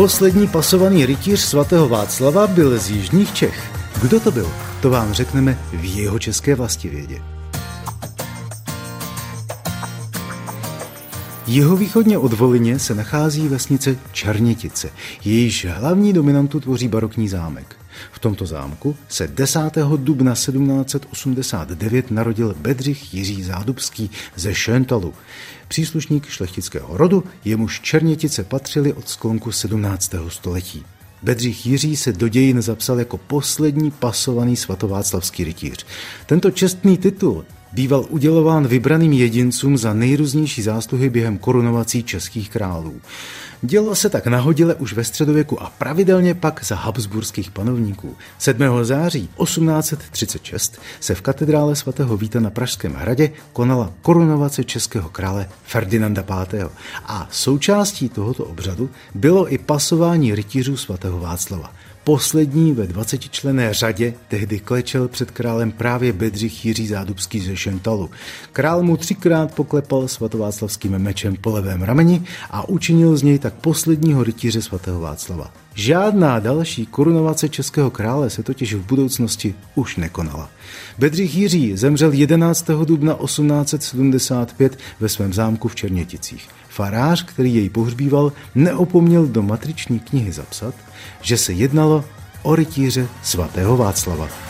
Poslední pasovaný rytíř svatého Václava byl z jižních Čech. Kdo to byl? To vám řekneme v jeho české vlastivědě. Jihovýchodně od Volině se nachází vesnice Černětice. Jejíž hlavní dominantu tvoří barokní zámek. V tomto zámku se 10. dubna 1789 narodil Bedřich Jiří Zádubský ze Šentalu, příslušník šlechtického rodu, jemuž Černětice patřily od sklonku 17. století. Bedřich Jiří se do dějin zapsal jako poslední pasovaný svatováclavský rytíř. Tento čestný titul býval udělován vybraným jedincům za nejrůznější zásluhy během korunovací českých králů. Dělo se tak nahodile už ve středověku a pravidelně pak za habsburských panovníků. 7. září 1836 se v katedrále svatého Víta na Pražském hradě konala korunovace českého krále Ferdinanda V. A součástí tohoto obřadu bylo i pasování rytířů svatého Václava. Poslední ve 20 člené řadě tehdy klečel před králem právě Bedřich Jiří Zádubský ze Šentalu. Král mu třikrát poklepal svatováclavským mečem po levém rameni a učinil z něj tak posledního rytíře svatého Václava. Žádná další korunovace českého krále se totiž v budoucnosti už nekonala. Bedřich Jiří zemřel 11. dubna 1875 ve svém zámku v Černěticích. Farář, který jej pohřbíval, neopomněl do matriční knihy zapsat, že se jednalo o rytíře svatého Václava.